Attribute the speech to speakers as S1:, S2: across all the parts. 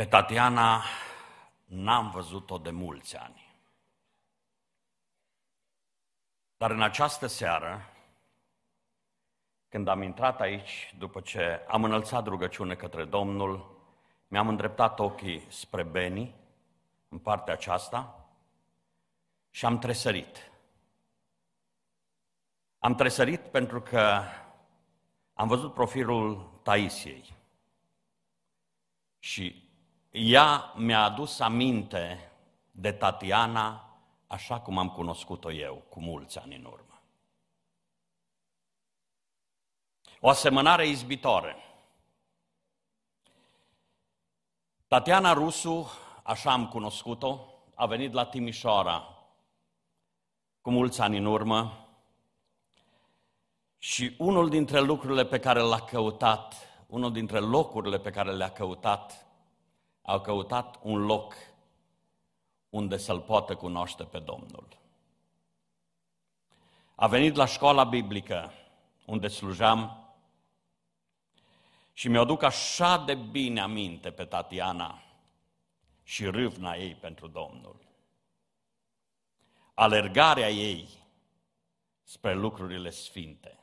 S1: Pe Tatiana n-am văzut-o de mulți ani. Dar în această seară, când am intrat aici, după ce am înălțat rugăciune către Domnul, mi-am îndreptat ochii spre Beni, în partea aceasta, și am tresărit. Am tresărit pentru că am văzut profilul Taisiei. Și ea mi-a adus aminte de Tatiana așa cum am cunoscut-o eu cu mulți ani în urmă. O asemănare izbitoare. Tatiana Rusu, așa am cunoscut-o, a venit la Timișoara cu mulți ani în urmă și unul dintre lucrurile pe care l-a căutat, unul dintre locurile pe care le-a căutat, au căutat un loc unde să-L poată cunoaște pe Domnul. A venit la școala biblică unde slujam și mi-o așa de bine aminte pe Tatiana și râvna ei pentru Domnul. Alergarea ei spre lucrurile sfinte.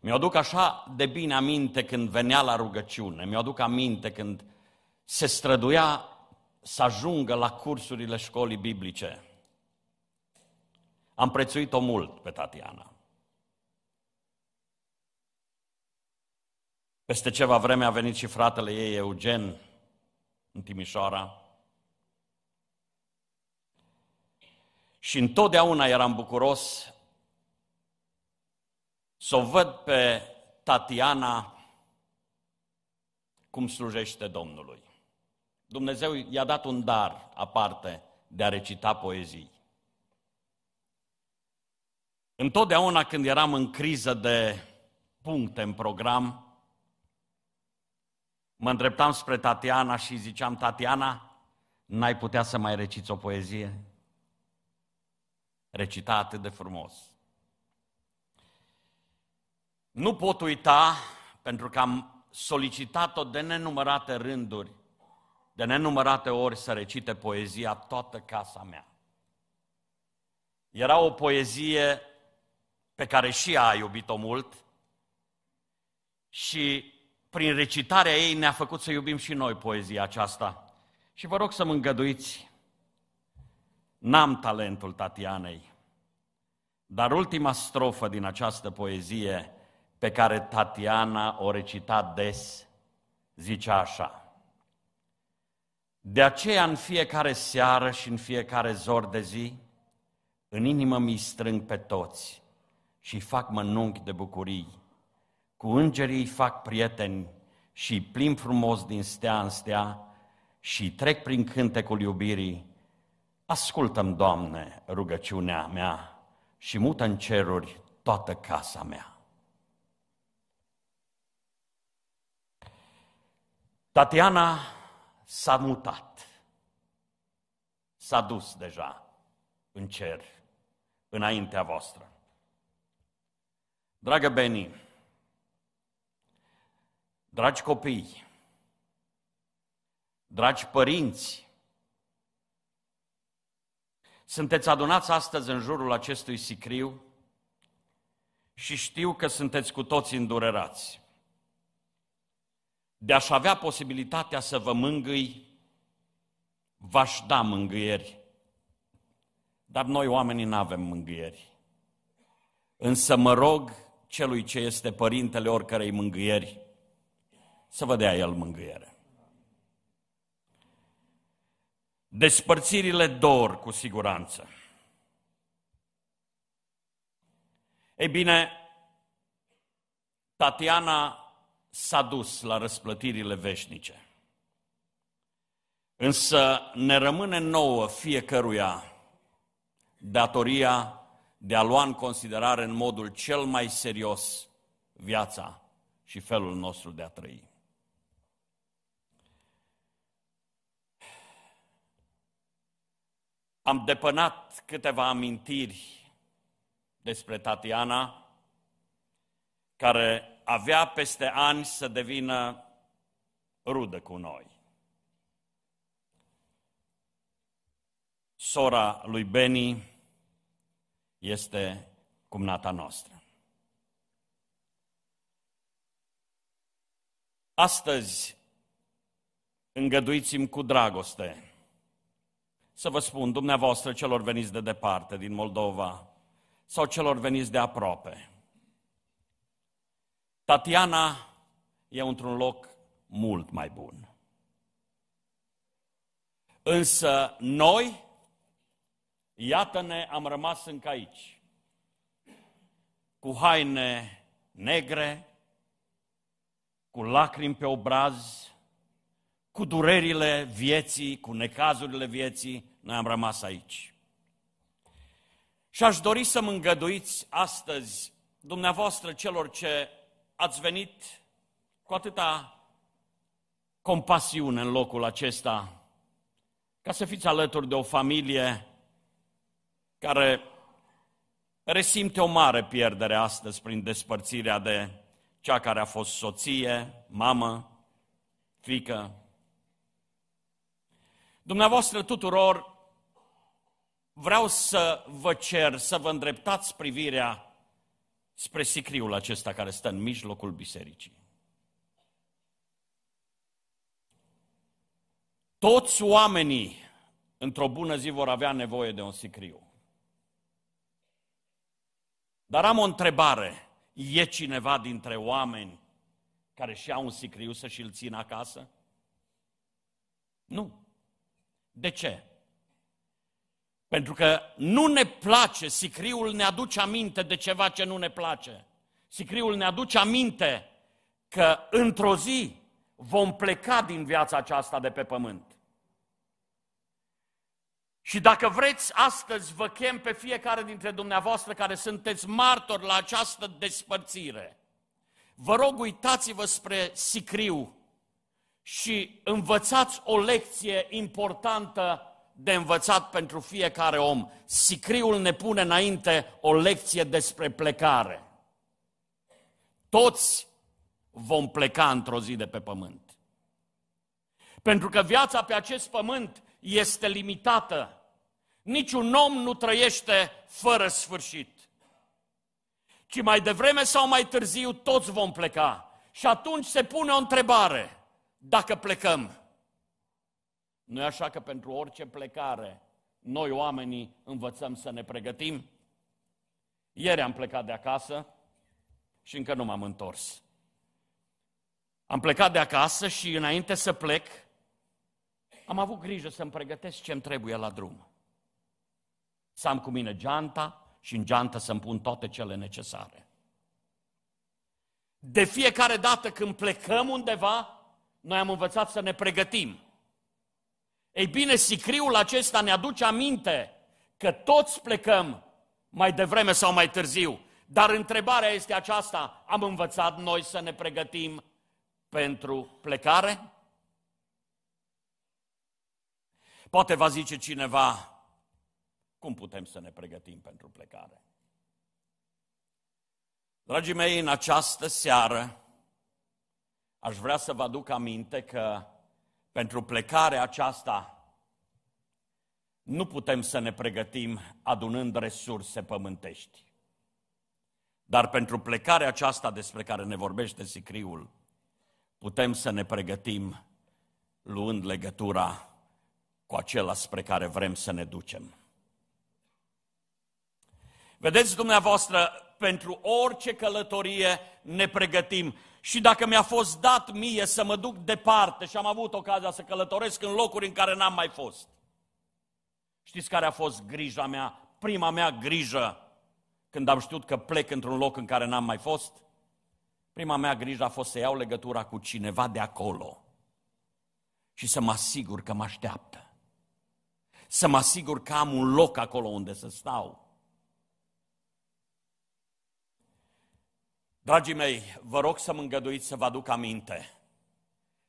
S1: Mi-o așa de bine aminte când venea la rugăciune, mi-o aminte când se străduia să ajungă la cursurile școlii biblice. Am prețuit-o mult pe Tatiana. Peste ceva vreme a venit și fratele ei, Eugen, în Timișoara. Și întotdeauna eram bucuros să o văd pe Tatiana cum slujește Domnului. Dumnezeu i-a dat un dar aparte de a recita poezii. Întotdeauna când eram în criză de puncte în program, mă îndreptam spre Tatiana și ziceam, Tatiana, n-ai putea să mai reciți o poezie? Recita atât de frumos. Nu pot uita, pentru că am solicitat-o de nenumărate rânduri, de nenumărate ori să recite poezia toată casa mea. Era o poezie pe care și ea a iubit-o mult și prin recitarea ei ne-a făcut să iubim și noi poezia aceasta. Și vă rog să mă îngăduiți, n-am talentul Tatianei, dar ultima strofă din această poezie pe care Tatiana o recita des, zice așa. De aceea în fiecare seară și în fiecare zor de zi, în inimă mi strâng pe toți și fac mănunchi de bucurii. Cu îngerii fac prieteni și plim frumos din stea în stea și trec prin cântecul iubirii. Ascultăm, Doamne, rugăciunea mea și mută în ceruri toată casa mea. Tatiana s-a mutat, s-a dus deja în cer, înaintea voastră. Dragă Beni, dragi copii, dragi părinți, sunteți adunați astăzi în jurul acestui sicriu și știu că sunteți cu toți îndurerați de a-și avea posibilitatea să vă mângâi, v-aș da mângâieri. Dar noi oamenii nu avem mângâieri. Însă mă rog celui ce este părintele oricărei mângâieri să vă dea el mângâiere. Despărțirile dor cu siguranță. Ei bine, Tatiana s-a dus la răsplătirile veșnice. Însă ne rămâne nouă fiecăruia datoria de a lua în considerare în modul cel mai serios viața și felul nostru de a trăi. Am depănat câteva amintiri despre Tatiana, care avea peste ani să devină rudă cu noi. Sora lui Beni este cumnata noastră. Astăzi, îngăduiți-mi cu dragoste să vă spun dumneavoastră celor veniți de departe, din Moldova, sau celor veniți de aproape. Tatiana e într-un loc mult mai bun. Însă noi, iată-ne, am rămas încă aici, cu haine negre, cu lacrimi pe obraz, cu durerile vieții, cu necazurile vieții, noi am rămas aici. Și aș dori să mă îngăduiți astăzi, dumneavoastră celor ce ați venit cu atâta compasiune în locul acesta, ca să fiți alături de o familie care resimte o mare pierdere astăzi prin despărțirea de cea care a fost soție, mamă, fică. Dumneavoastră tuturor vreau să vă cer să vă îndreptați privirea spre sicriul acesta care stă în mijlocul bisericii. Toți oamenii într-o bună zi vor avea nevoie de un sicriu. Dar am o întrebare. E cineva dintre oameni care și au un sicriu să și-l țină acasă? Nu. De ce? Pentru că nu ne place, sicriul ne aduce aminte de ceva ce nu ne place. Sicriul ne aduce aminte că într-o zi vom pleca din viața aceasta de pe pământ. Și dacă vreți, astăzi vă chem pe fiecare dintre dumneavoastră care sunteți martori la această despărțire. Vă rog, uitați-vă spre sicriu și învățați o lecție importantă de învățat pentru fiecare om. Sicriul ne pune înainte o lecție despre plecare. Toți vom pleca într-o zi de pe pământ. Pentru că viața pe acest pământ este limitată. Niciun om nu trăiește fără sfârșit. Ci mai devreme sau mai târziu toți vom pleca. Și atunci se pune o întrebare. Dacă plecăm, nu e așa că pentru orice plecare, noi oamenii învățăm să ne pregătim? Ieri am plecat de acasă și încă nu m-am întors. Am plecat de acasă și înainte să plec, am avut grijă să-mi pregătesc ce-mi trebuie la drum. Să am cu mine geanta și în geantă să-mi pun toate cele necesare. De fiecare dată când plecăm undeva, noi am învățat să ne pregătim. Ei bine, sicriul acesta ne aduce aminte că toți plecăm mai devreme sau mai târziu. Dar întrebarea este aceasta, am învățat noi să ne pregătim pentru plecare? Poate va zice cineva, cum putem să ne pregătim pentru plecare? Dragii mei, în această seară aș vrea să vă aduc aminte că pentru plecarea aceasta nu putem să ne pregătim adunând resurse pământești. Dar pentru plecarea aceasta despre care ne vorbește Sicriul, putem să ne pregătim luând legătura cu acela spre care vrem să ne ducem. Vedeți dumneavoastră, pentru orice călătorie ne pregătim. Și dacă mi-a fost dat mie să mă duc departe și am avut ocazia să călătoresc în locuri în care n-am mai fost, știți care a fost grija mea, prima mea grijă când am știut că plec într-un loc în care n-am mai fost? Prima mea grijă a fost să iau legătura cu cineva de acolo și să mă asigur că mă așteaptă. Să mă asigur că am un loc acolo unde să stau. Dragii mei, vă rog să mă îngăduiți să vă aduc aminte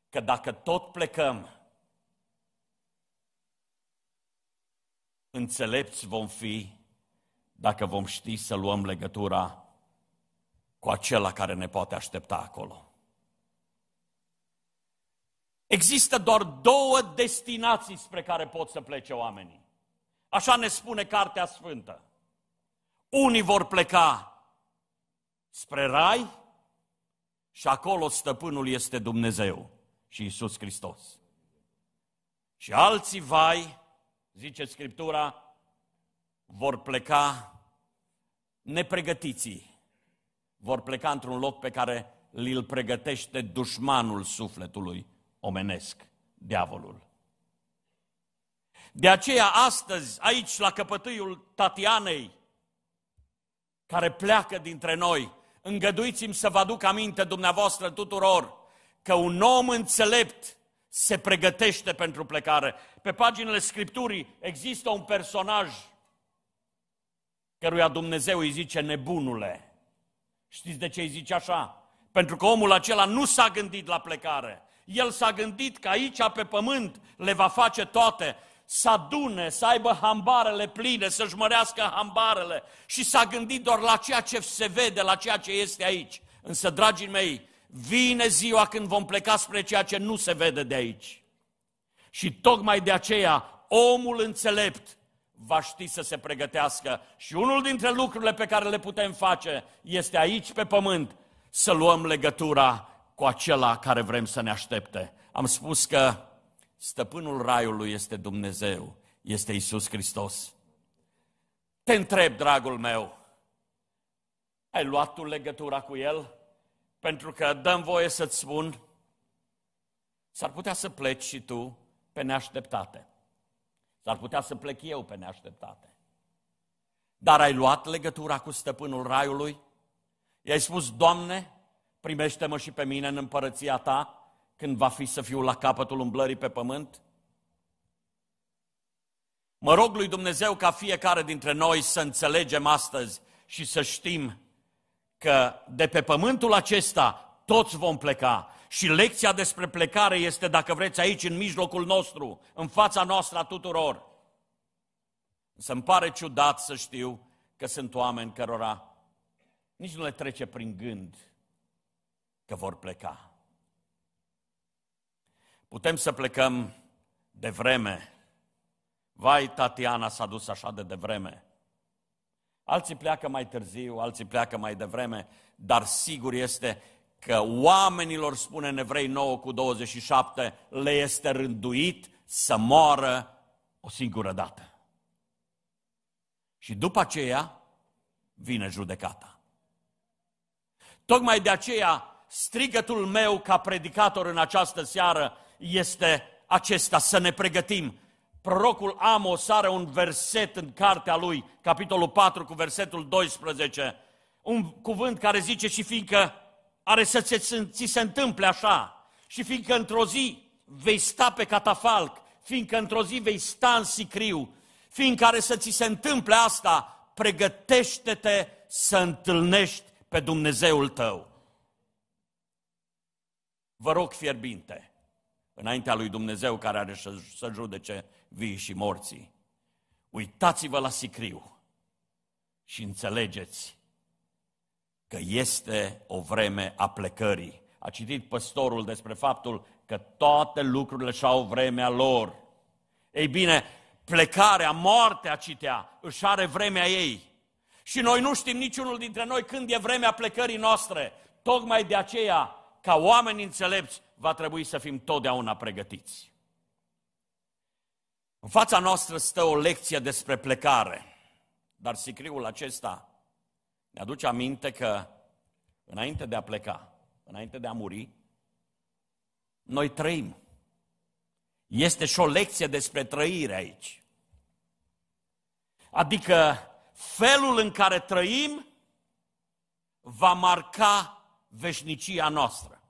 S1: că dacă tot plecăm, înțelepți vom fi dacă vom ști să luăm legătura cu acela care ne poate aștepta acolo. Există doar două destinații spre care pot să plece oamenii. Așa ne spune Cartea Sfântă. Unii vor pleca spre rai și acolo stăpânul este Dumnezeu și Isus Hristos. Și alții vai, zice Scriptura, vor pleca nepregătiții, vor pleca într-un loc pe care îl pregătește dușmanul sufletului omenesc, diavolul. De aceea astăzi, aici la căpătâiul Tatianei, care pleacă dintre noi, îngăduiți-mi să vă aduc aminte dumneavoastră tuturor că un om înțelept se pregătește pentru plecare. Pe paginile Scripturii există un personaj căruia Dumnezeu îi zice nebunule. Știți de ce îi zice așa? Pentru că omul acela nu s-a gândit la plecare. El s-a gândit că aici pe pământ le va face toate, să adune, să aibă hambarele pline, să-și mărească hambarele și s-a gândit doar la ceea ce se vede, la ceea ce este aici. Însă, dragii mei, vine ziua când vom pleca spre ceea ce nu se vede de aici. Și tocmai de aceea, omul înțelept va ști să se pregătească și unul dintre lucrurile pe care le putem face este aici pe pământ să luăm legătura cu acela care vrem să ne aștepte. Am spus că stăpânul raiului este Dumnezeu, este Isus Hristos. Te întreb, dragul meu, ai luat tu legătura cu El? Pentru că dăm voie să-ți spun, s-ar putea să pleci și tu pe neașteptate. S-ar putea să plec eu pe neașteptate. Dar ai luat legătura cu stăpânul raiului? I-ai spus, Doamne, primește-mă și pe mine în împărăția ta când va fi să fiu la capătul umblării pe pământ? Mă rog lui Dumnezeu ca fiecare dintre noi să înțelegem astăzi și să știm că de pe pământul acesta toți vom pleca. Și lecția despre plecare este, dacă vreți, aici, în mijlocul nostru, în fața noastră a tuturor. Să-mi pare ciudat să știu că sunt oameni cărora nici nu le trece prin gând că vor pleca. Putem să plecăm de vreme. Vai, Tatiana s-a dus așa de devreme. Alții pleacă mai târziu, alții pleacă mai devreme, dar sigur este că oamenilor, spune în Evrei 9 cu 27, le este rânduit să moară o singură dată. Și după aceea vine judecata. Tocmai de aceea strigătul meu ca predicator în această seară este acesta, să ne pregătim. Prorocul Amos are un verset în cartea lui, capitolul 4 cu versetul 12, un cuvânt care zice și fiindcă are să ți se întâmple așa, și fiindcă într-o zi vei sta pe catafalc, fiindcă într-o zi vei sta în sicriu, fiindcă are să ți se întâmple asta, pregătește-te să întâlnești pe Dumnezeul tău. Vă rog fierbinte, înaintea lui Dumnezeu care are să, să judece vii și morții, uitați-vă la sicriu și înțelegeți că este o vreme a plecării. A citit păstorul despre faptul că toate lucrurile și-au vremea lor. Ei bine, plecarea, moartea, citea, își are vremea ei. Și noi nu știm niciunul dintre noi când e vremea plecării noastre. Tocmai de aceea ca oameni înțelepți, va trebui să fim totdeauna pregătiți. În fața noastră stă o lecție despre plecare, dar sicriul acesta ne aduce aminte că înainte de a pleca, înainte de a muri, noi trăim. Este și o lecție despre trăire aici. Adică felul în care trăim va marca veșnicia noastră.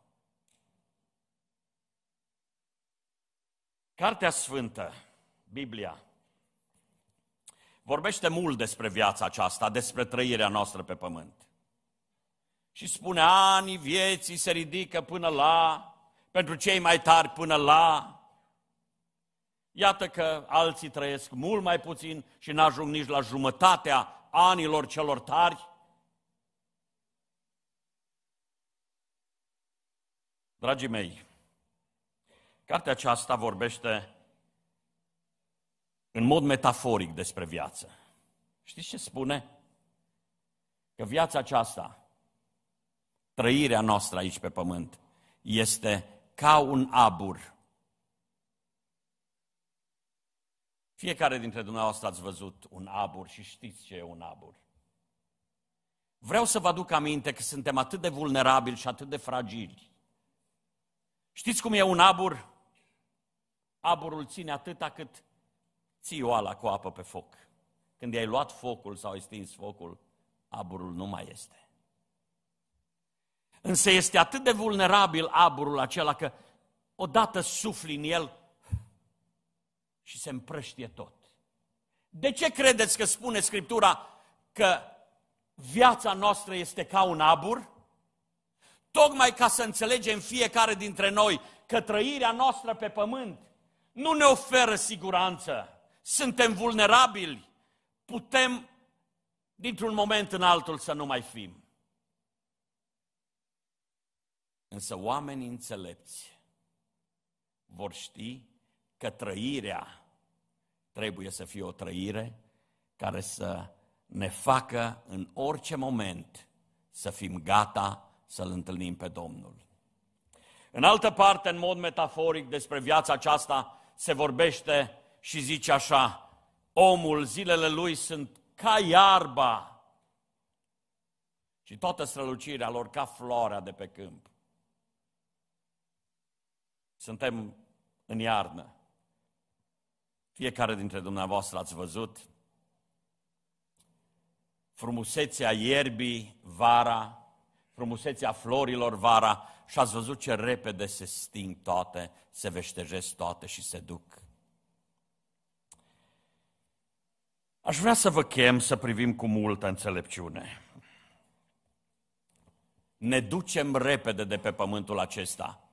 S1: Cartea Sfântă, Biblia, vorbește mult despre viața aceasta, despre trăirea noastră pe pământ. Și spune, anii vieții se ridică până la, pentru cei mai tari până la. Iată că alții trăiesc mult mai puțin și n-ajung nici la jumătatea anilor celor tari. Dragii mei, Cartea aceasta vorbește în mod metaforic despre viață. Știți ce spune? Că viața aceasta, trăirea noastră aici pe pământ, este ca un abur. Fiecare dintre dumneavoastră ați văzut un abur și știți ce e un abur. Vreau să vă aduc aminte că suntem atât de vulnerabili și atât de fragili. Știți cum e un abur? Aburul ține atâta cât ții oala cu apă pe foc. Când i-ai luat focul sau ai stins focul, aburul nu mai este. Însă este atât de vulnerabil aburul acela că odată sufli în el și se împrăștie tot. De ce credeți că spune Scriptura că viața noastră este ca un abur? Tocmai ca să înțelegem fiecare dintre noi că trăirea noastră pe pământ nu ne oferă siguranță. Suntem vulnerabili. Putem, dintr-un moment în altul, să nu mai fim. Însă oamenii înțelepți vor ști că trăirea trebuie să fie o trăire care să ne facă în orice moment să fim gata să-L întâlnim pe Domnul. În altă parte, în mod metaforic, despre viața aceasta se vorbește și zice așa, omul, zilele lui sunt ca iarba și toată strălucirea lor ca floarea de pe câmp. Suntem în iarnă. Fiecare dintre dumneavoastră ați văzut frumusețea ierbii vara, frumusețea florilor vara și ați văzut ce repede se sting toate, se veștejesc toate și se duc. Aș vrea să vă chem să privim cu multă înțelepciune. Ne ducem repede de pe pământul acesta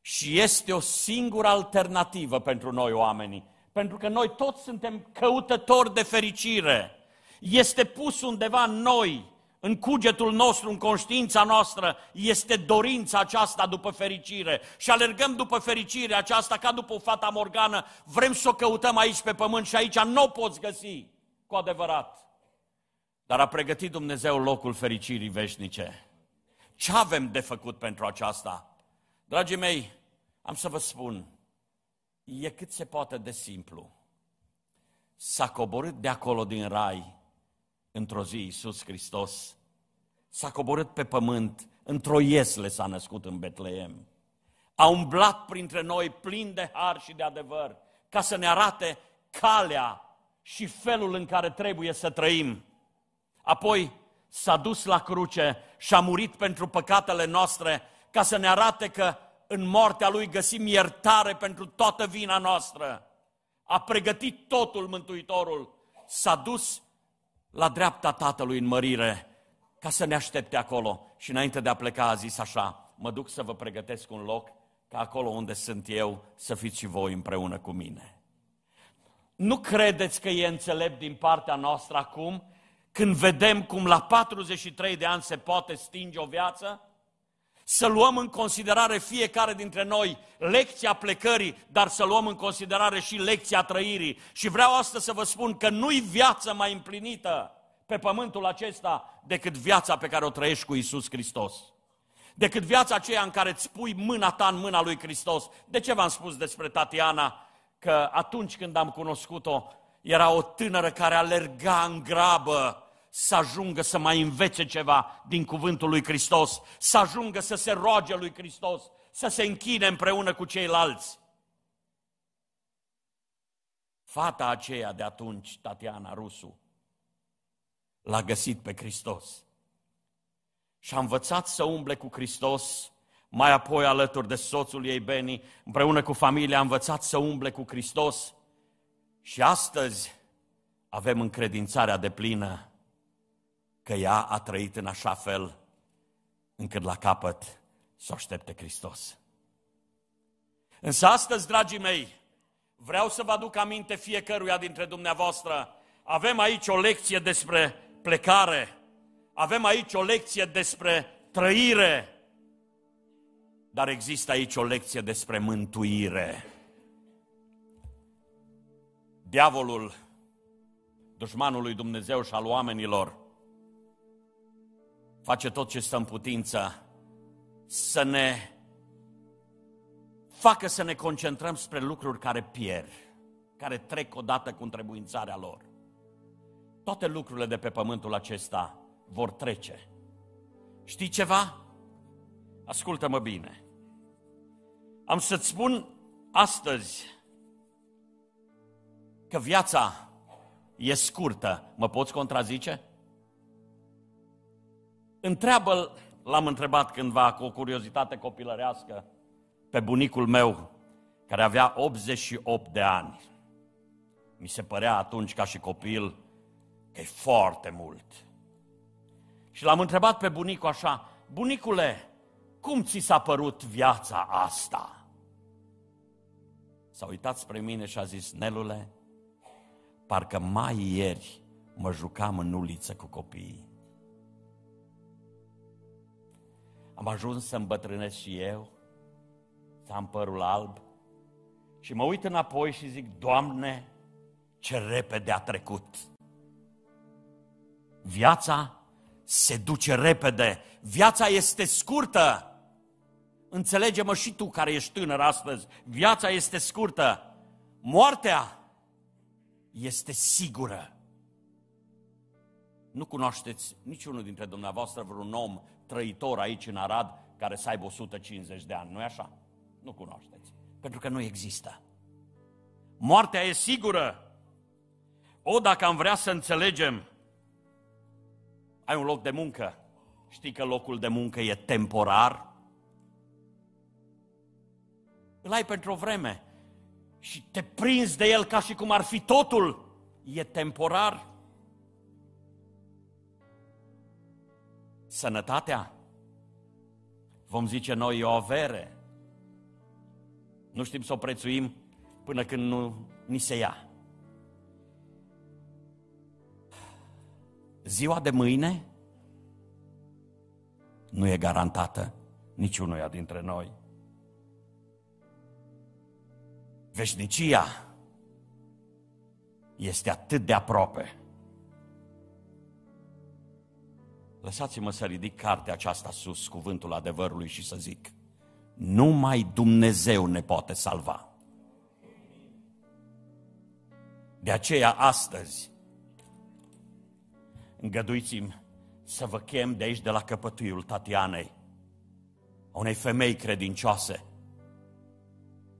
S1: și este o singură alternativă pentru noi oamenii, pentru că noi toți suntem căutători de fericire. Este pus undeva în noi, în cugetul nostru, în conștiința noastră, este dorința aceasta după fericire. Și alergăm după fericire aceasta ca după o fata morgană. Vrem să o căutăm aici pe pământ și aici nu o poți găsi cu adevărat. Dar a pregătit Dumnezeu locul fericirii veșnice. Ce avem de făcut pentru aceasta? Dragii mei, am să vă spun, e cât se poate de simplu. S-a coborât de acolo din rai într-o zi Iisus Hristos. S-a coborât pe pământ, într-o iesle s-a născut în Betleem. A umblat printre noi plin de har și de adevăr, ca să ne arate calea și felul în care trebuie să trăim. Apoi s-a dus la cruce și a murit pentru păcatele noastre ca să ne arate că în moartea Lui găsim iertare pentru toată vina noastră. A pregătit totul Mântuitorul, s-a dus la dreapta Tatălui în mărire ca să ne aștepte acolo. Și înainte de a pleca a zis așa, mă duc să vă pregătesc un loc ca acolo unde sunt eu să fiți și voi împreună cu mine. Nu credeți că e înțelept din partea noastră acum, când vedem cum la 43 de ani se poate stinge o viață? Să luăm în considerare fiecare dintre noi lecția plecării, dar să luăm în considerare și lecția trăirii. Și vreau astăzi să vă spun că nu-i viață mai împlinită pe pământul acesta decât viața pe care o trăiești cu Isus Hristos. Decât viața aceea în care îți pui mâna ta în mâna lui Hristos. De ce v-am spus despre Tatiana? că atunci când am cunoscut-o, era o tânără care alerga în grabă să ajungă să mai învețe ceva din cuvântul lui Hristos, să ajungă să se roage lui Hristos, să se închine împreună cu ceilalți. Fata aceea de atunci, Tatiana Rusu, l-a găsit pe Hristos și a învățat să umble cu Hristos mai apoi alături de soțul ei Beni, împreună cu familia, a învățat să umble cu Hristos și astăzi avem încredințarea de plină că ea a trăit în așa fel încât la capăt să aștepte Hristos. Însă astăzi, dragii mei, vreau să vă aduc aminte fiecăruia dintre dumneavoastră, avem aici o lecție despre plecare, avem aici o lecție despre trăire, Dar există aici o lecție despre mântuire. Diavolul, dușmanul lui Dumnezeu și al oamenilor, face tot ce stă în putință să ne facă să ne concentrăm spre lucruri care pierd, care trec odată cu întrebuințarea lor. Toate lucrurile de pe pământul acesta vor trece. Știi ceva? Ascultă-mă bine. Am să-ți spun astăzi că viața e scurtă. Mă poți contrazice? Întreabă, l-am întrebat cândva cu o curiozitate copilărească, pe bunicul meu, care avea 88 de ani. Mi se părea atunci, ca și copil, că e foarte mult. Și l-am întrebat pe bunicul așa, bunicule, cum ți s-a părut viața asta? S-a uitat spre mine și a zis, Nelule, parcă mai ieri mă jucam în uliță cu copiii. Am ajuns să îmbătrânesc și eu, să am părul alb și mă uit înapoi și zic, Doamne, ce repede a trecut. Viața se duce repede, viața este scurtă. Înțelege-mă și tu care ești tânăr astăzi, viața este scurtă. Moartea este sigură. Nu cunoașteți niciunul dintre dumneavoastră vreun om trăitor aici în Arad care să aibă 150 de ani, nu-i așa? Nu cunoașteți, pentru că nu există. Moartea e sigură. O, dacă am vrea să înțelegem, ai un loc de muncă, știi că locul de muncă e temporar? Îl ai pentru o vreme și te prinzi de el ca și cum ar fi totul, e temporar. Sănătatea, vom zice noi, e o avere. Nu știm să o prețuim până când nu ni se ia. Ziua de mâine nu e garantată niciunuia dintre noi. Veșnicia este atât de aproape. Lăsați-mă să ridic cartea aceasta sus, cuvântul adevărului și să zic, numai Dumnezeu ne poate salva. De aceea astăzi, îngăduiți-mi să vă chem de aici, de la căpătuiul Tatianei, unei femei credincioase.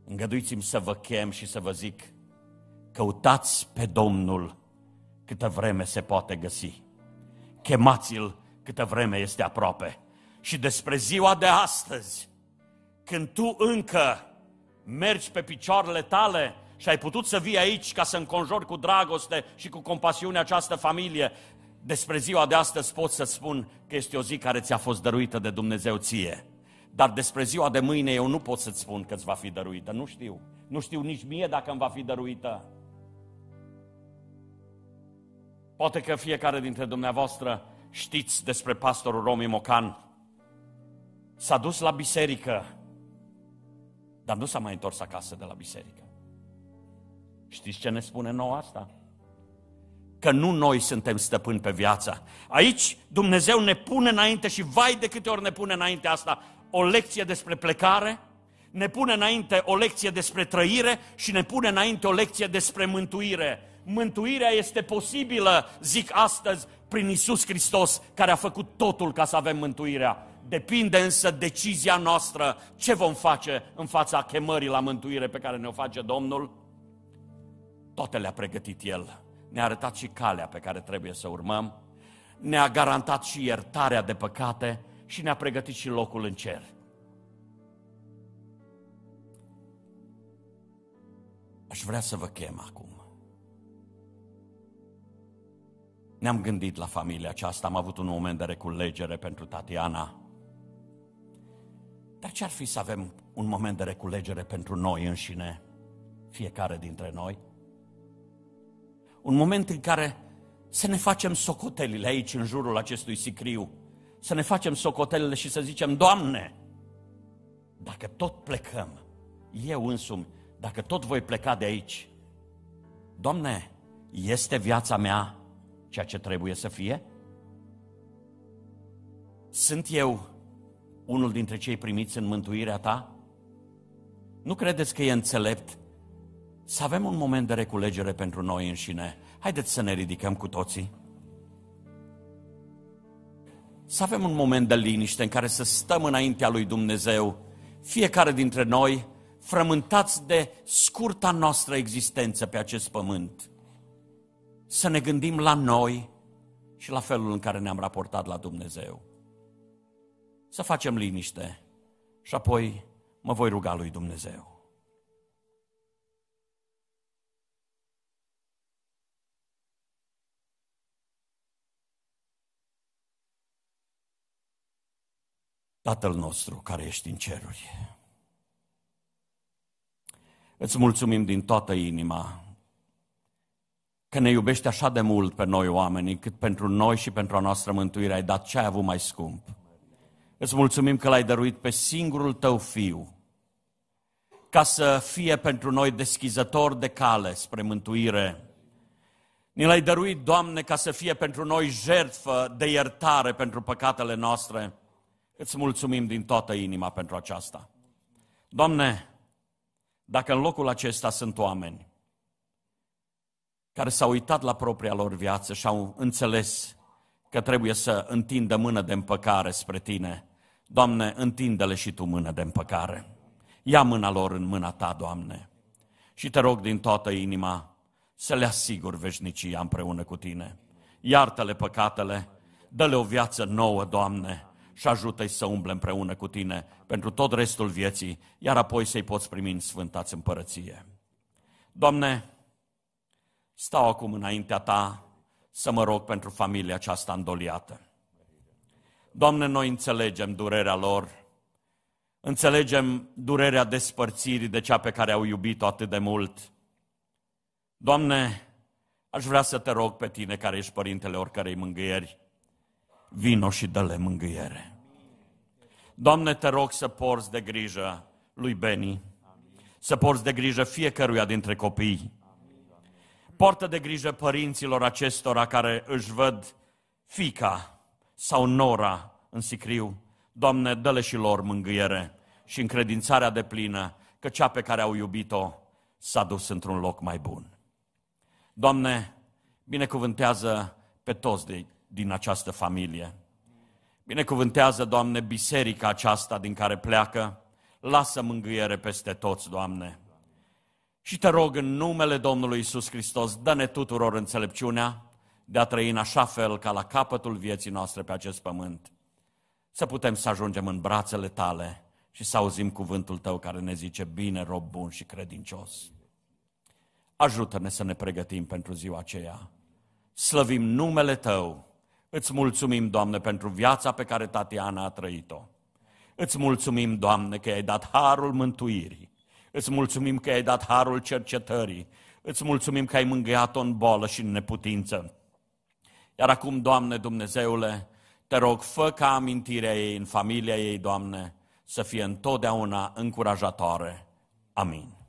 S1: Îngăduiți-mi să vă chem și să vă zic, căutați pe Domnul câtă vreme se poate găsi. Chemați-l câtă vreme este aproape. Și despre ziua de astăzi, când tu încă mergi pe picioarele tale și ai putut să vii aici ca să înconjori cu dragoste și cu compasiune această familie, despre ziua de astăzi pot să spun că este o zi care ți-a fost dăruită de Dumnezeu ție. Dar despre ziua de mâine eu nu pot să-ți spun că îți va fi dăruită. Nu știu. Nu știu nici mie dacă îmi va fi dăruită. Poate că fiecare dintre dumneavoastră știți despre pastorul Romi Mocan. S-a dus la biserică, dar nu s-a mai întors acasă de la biserică. Știți ce ne spune nou asta? Că nu noi suntem stăpâni pe viața. Aici Dumnezeu ne pune înainte și vai de câte ori ne pune înainte asta o lecție despre plecare, ne pune înainte o lecție despre trăire și ne pune înainte o lecție despre mântuire. Mântuirea este posibilă, zic astăzi, prin Isus Hristos, care a făcut totul ca să avem mântuirea. Depinde însă decizia noastră ce vom face în fața chemării la mântuire pe care ne-o face Domnul. Toate le-a pregătit El. Ne-a arătat și calea pe care trebuie să urmăm. Ne-a garantat și iertarea de păcate și ne-a pregătit și locul în cer. Aș vrea să vă chem acum. Ne-am gândit la familia aceasta, am avut un moment de reculegere pentru Tatiana. Dar ce ar fi să avem un moment de reculegere pentru noi înșine, fiecare dintre noi? Un moment în care să ne facem socotelile aici, în jurul acestui sicriu, să ne facem socotelile și să zicem, Doamne, dacă tot plecăm, eu însumi, dacă tot voi pleca de aici, Doamne, este viața mea ceea ce trebuie să fie? Sunt eu unul dintre cei primiți în mântuirea ta? Nu credeți că e înțelept să avem un moment de reculegere pentru noi înșine? Haideți să ne ridicăm cu toții. Să avem un moment de liniște în care să stăm înaintea lui Dumnezeu, fiecare dintre noi, frământați de scurta noastră existență pe acest pământ. Să ne gândim la noi și la felul în care ne-am raportat la Dumnezeu. Să facem liniște și apoi mă voi ruga lui Dumnezeu. Tatăl nostru care ești în ceruri, îți mulțumim din toată inima că ne iubești așa de mult pe noi oamenii, cât pentru noi și pentru a noastră mântuire ai dat ce ai avut mai scump. Îți mulțumim că l-ai dăruit pe singurul tău fiu, ca să fie pentru noi deschizător de cale spre mântuire. Ni l-ai dăruit, Doamne, ca să fie pentru noi jertfă de iertare pentru păcatele noastre. Îți mulțumim din toată inima pentru aceasta. Doamne, dacă în locul acesta sunt oameni care s-au uitat la propria lor viață și au înțeles că trebuie să întindă mână de împăcare spre Tine, Doamne, întinde-le și Tu mână de împăcare. Ia mâna lor în mâna Ta, Doamne, și te rog din toată inima să le asiguri veșnicia împreună cu Tine. Iartă-le păcatele, dă-le o viață nouă, Doamne, și ajută-i să umble împreună cu tine pentru tot restul vieții, iar apoi să-i poți primi în sfântați împărăție. Doamne, stau acum înaintea ta să mă rog pentru familia aceasta îndoliată. Doamne, noi înțelegem durerea lor, înțelegem durerea despărțirii de cea pe care au iubit-o atât de mult. Doamne, aș vrea să te rog pe tine, care ești părintele oricărei mângâieri, vino și dă-le mângâiere. Doamne, te rog să porți de grijă lui Beni, să porți de grijă fiecăruia dintre copii. Poartă de grijă părinților acestora care își văd fica sau nora în sicriu. Doamne, dă-le și lor mângâiere și încredințarea de plină că cea pe care au iubit-o s-a dus într-un loc mai bun. Doamne, binecuvântează pe toți de din această familie. Binecuvântează, Doamne, biserica aceasta din care pleacă. Lasă mângâiere peste toți, Doamne. Și te rog în numele Domnului Isus Hristos, dă-ne tuturor înțelepciunea de a trăi în așa fel ca la capătul vieții noastre pe acest pământ. Să putem să ajungem în brațele tale și să auzim cuvântul tău care ne zice, bine, rob bun și credincios. Ajută-ne să ne pregătim pentru ziua aceea. Slăvim numele tău Îți mulțumim, Doamne, pentru viața pe care Tatiana a trăit-o. Îți mulțumim, Doamne, că ai dat harul mântuirii. Îți mulțumim că ai dat harul cercetării. Îți mulțumim că ai mângâiat-o în bolă și în neputință. Iar acum, Doamne Dumnezeule, te rog, fă ca amintirea ei în familia ei, Doamne, să fie întotdeauna încurajatoare. Amin.